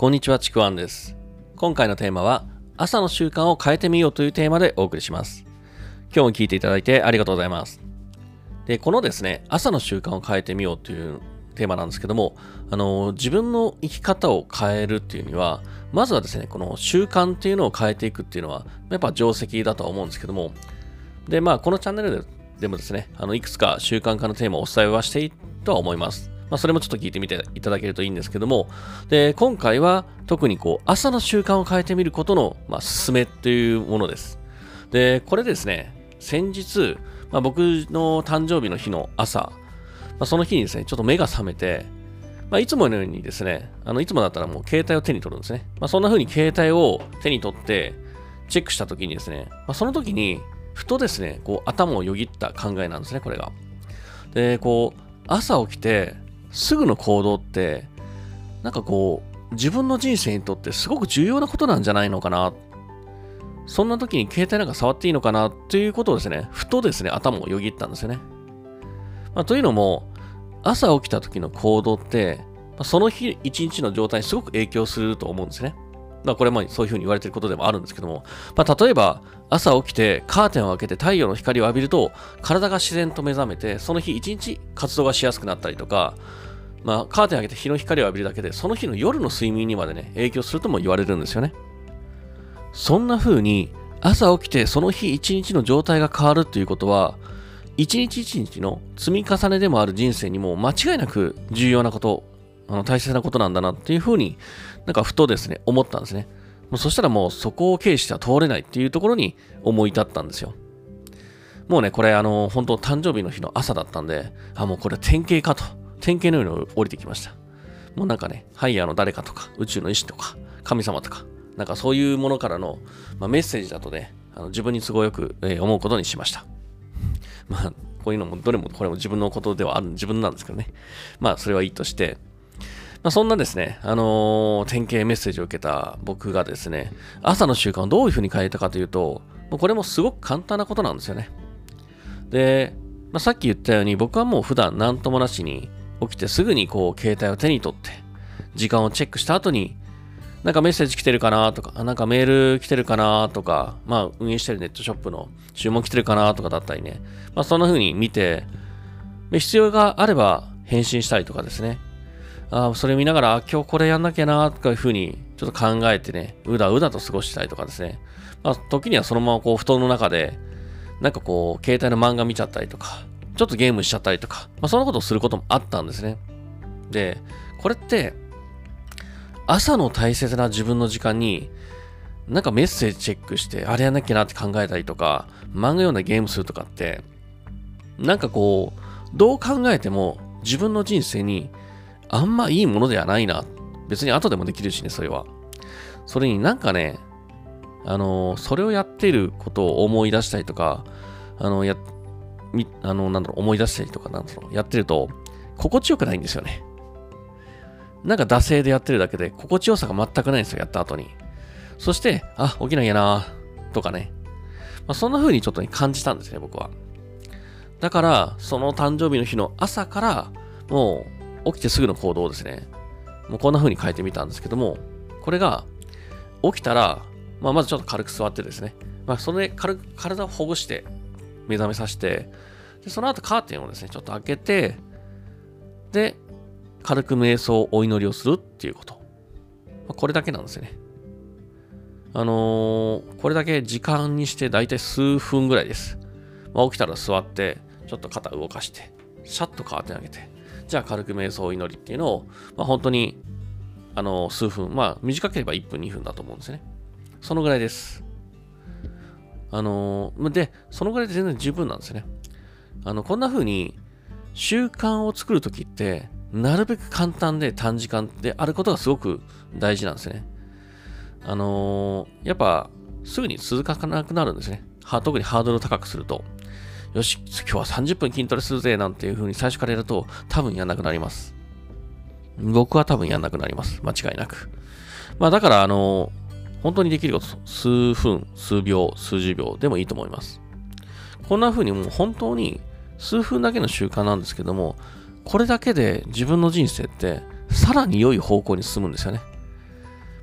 こんにちは、ちくわんです。今回のテーマは、朝の習慣を変えてみようというテーマでお送りします。今日も聞いていただいてありがとうございます。で、このですね、朝の習慣を変えてみようというテーマなんですけども、あの、自分の生き方を変えるっていうには、まずはですね、この習慣っていうのを変えていくっていうのは、やっぱ定石だとは思うんですけども、で、まあ、このチャンネルでもですね、あの、いくつか習慣化のテーマをお伝えはしているとは思います。まあ、それもちょっと聞いてみていただけるといいんですけども、で、今回は特にこう、朝の習慣を変えてみることの、まあ、勧めというものです。で、これですね、先日、まあ、僕の誕生日の日の朝、まあ、その日にですね、ちょっと目が覚めて、まあ、いつものようにですね、あのいつもだったらもう携帯を手に取るんですね。まあ、そんな風に携帯を手に取ってチェックした時にですね、まあ、その時にふとですね、こう頭をよぎった考えなんですね、これが。で、こう、朝起きて、すぐの行動って、なんかこう、自分の人生にとってすごく重要なことなんじゃないのかな。そんな時に携帯なんか触っていいのかな？っていうことをですね、ふとですね、頭をよぎったんですよね。まあ、というのも、朝起きた時の行動って、その日一日の状態にすごく影響すると思うんですね。まあ、これもそういうふうに言われていることでもあるんですけども、まあ、例えば朝起きてカーテンを開けて太陽の光を浴びると体が自然と目覚めてその日一日活動がしやすくなったりとか、まあ、カーテン開けて日の光を浴びるだけでその日の夜の睡眠にまでね影響するとも言われるんですよねそんな風に朝起きてその日一日の状態が変わるということは一日一日の積み重ねでもある人生にも間違いなく重要なことあの大切なことなんだなっていう風になんかふとですね思ったんですねもうそしたらもうそこを経しては通れないっていうところに思い立ったんですよ。もうね、これあの、本当誕生日の日の朝だったんで、あ、もうこれ典型かと。典型のように降りてきました。もうなんかね、ハイヤーの誰かとか、宇宙の意志とか、神様とか、なんかそういうものからの、まあ、メッセージだとね、あの自分に都合よく、えー、思うことにしました。まあ、こういうのも、どれもこれも自分のことではある、自分なんですけどね。まあ、それはいいとして、まあ、そんなですね、あのー、典型メッセージを受けた僕がですね、朝の習慣をどういうふうに変えたかというと、もうこれもすごく簡単なことなんですよね。で、まあ、さっき言ったように僕はもう普段何ともなしに起きてすぐにこう携帯を手に取って時間をチェックした後になんかメッセージ来てるかなとか、なんかメール来てるかなとか、まあ運営してるネットショップの注文来てるかなとかだったりね、まあそんな風に見て、必要があれば返信したりとかですね、ああそれ見ながら、今日これやんなきゃな、とかいうふうに、ちょっと考えてね、うだうだと過ごしたりとかですね。まあ、時にはそのままこう、布団の中で、なんかこう、携帯の漫画見ちゃったりとか、ちょっとゲームしちゃったりとか、まあ、そんなことをすることもあったんですね。で、これって、朝の大切な自分の時間に、なんかメッセージチェックして、あれやんなきゃなって考えたりとか、漫画読んでゲームするとかって、なんかこう、どう考えても自分の人生にあんまいいものではないな。別に後でもできるしね、それは。それになんかね、あの、それをやっていることを思い出したりとか、あの、や、み、あの、なんだろう、思い出したりとか、なんだろう、やってると、心地よくないんですよね。なんか惰性でやってるだけで、心地よさが全くないんですよ、やった後に。そして、あ、起きなきゃなとかね。まあ、そんな風にちょっと、ね、感じたんですね、僕は。だから、その誕生日の日の朝から、もう、起きてすぐの行動をですね、もうこんな風に変えてみたんですけども、これが起きたら、まあ、まずちょっと軽く座ってですね、まあ、それで軽く体をほぐして目覚めさせて、でその後カーテンをですね、ちょっと開けて、で、軽く瞑想、お祈りをするっていうこと。まあ、これだけなんですよね。あのー、これだけ時間にしてだいたい数分ぐらいです。まあ、起きたら座って、ちょっと肩動かして、シャッとカーテン開けて、じゃあ軽く瞑想祈りっていうのを、まあ、本当にあの数分、まあ短ければ1分、2分だと思うんですね。そのぐらいです。あので、そのぐらいで全然十分なんですね。あの、こんな風に習慣を作るときって、なるべく簡単で短時間であることがすごく大事なんですね。あのー、やっぱすぐに続かなくなるんですね。特にハードル高くすると。よし、今日は30分筋トレするぜ、なんていう風に最初からやると、多分やんなくなります。僕は多分やんなくなります。間違いなく。まあだから、あの、本当にできること、数分、数秒、数十秒でもいいと思います。こんな風にもう本当に数分だけの習慣なんですけども、これだけで自分の人生ってさらに良い方向に進むんですよね。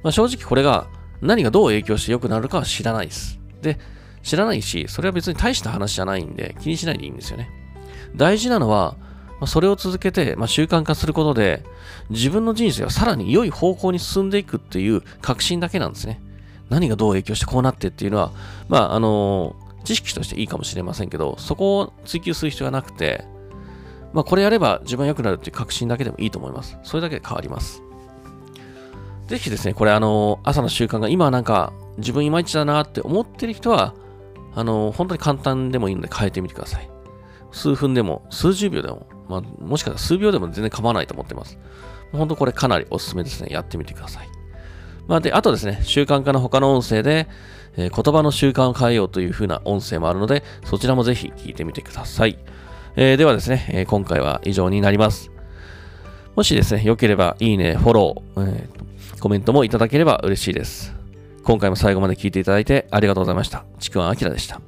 まあ、正直これが何がどう影響して良くなるかは知らないです。で、知らないし、それは別に大した話じゃないんで気にしないでいいんですよね。大事なのは、まあ、それを続けて、まあ、習慣化することで、自分の人生はさらに良い方向に進んでいくっていう確信だけなんですね。何がどう影響してこうなってっていうのは、まあ、あの、知識としていいかもしれませんけど、そこを追求する必要はなくて、まあ、これやれば自分は良くなるっていう確信だけでもいいと思います。それだけで変わります。ぜひですね、これあの、朝の習慣が今なんか自分いまいちだなって思ってる人は、あの、本当に簡単でもいいので変えてみてください。数分でも、数十秒でも、まあ、もしかしたら数秒でも全然構わないと思ってます。本当これかなりおすすめですね。やってみてください。まあ、で、あとですね、習慣化の他の音声で、えー、言葉の習慣を変えようという風な音声もあるので、そちらもぜひ聞いてみてください。えー、ではですね、えー、今回は以上になります。もしですね、良ければいいね、フォロー、えー、コメントもいただければ嬉しいです。今回も最後まで聞いていただいてありがとうございました。ちくわあきらでした。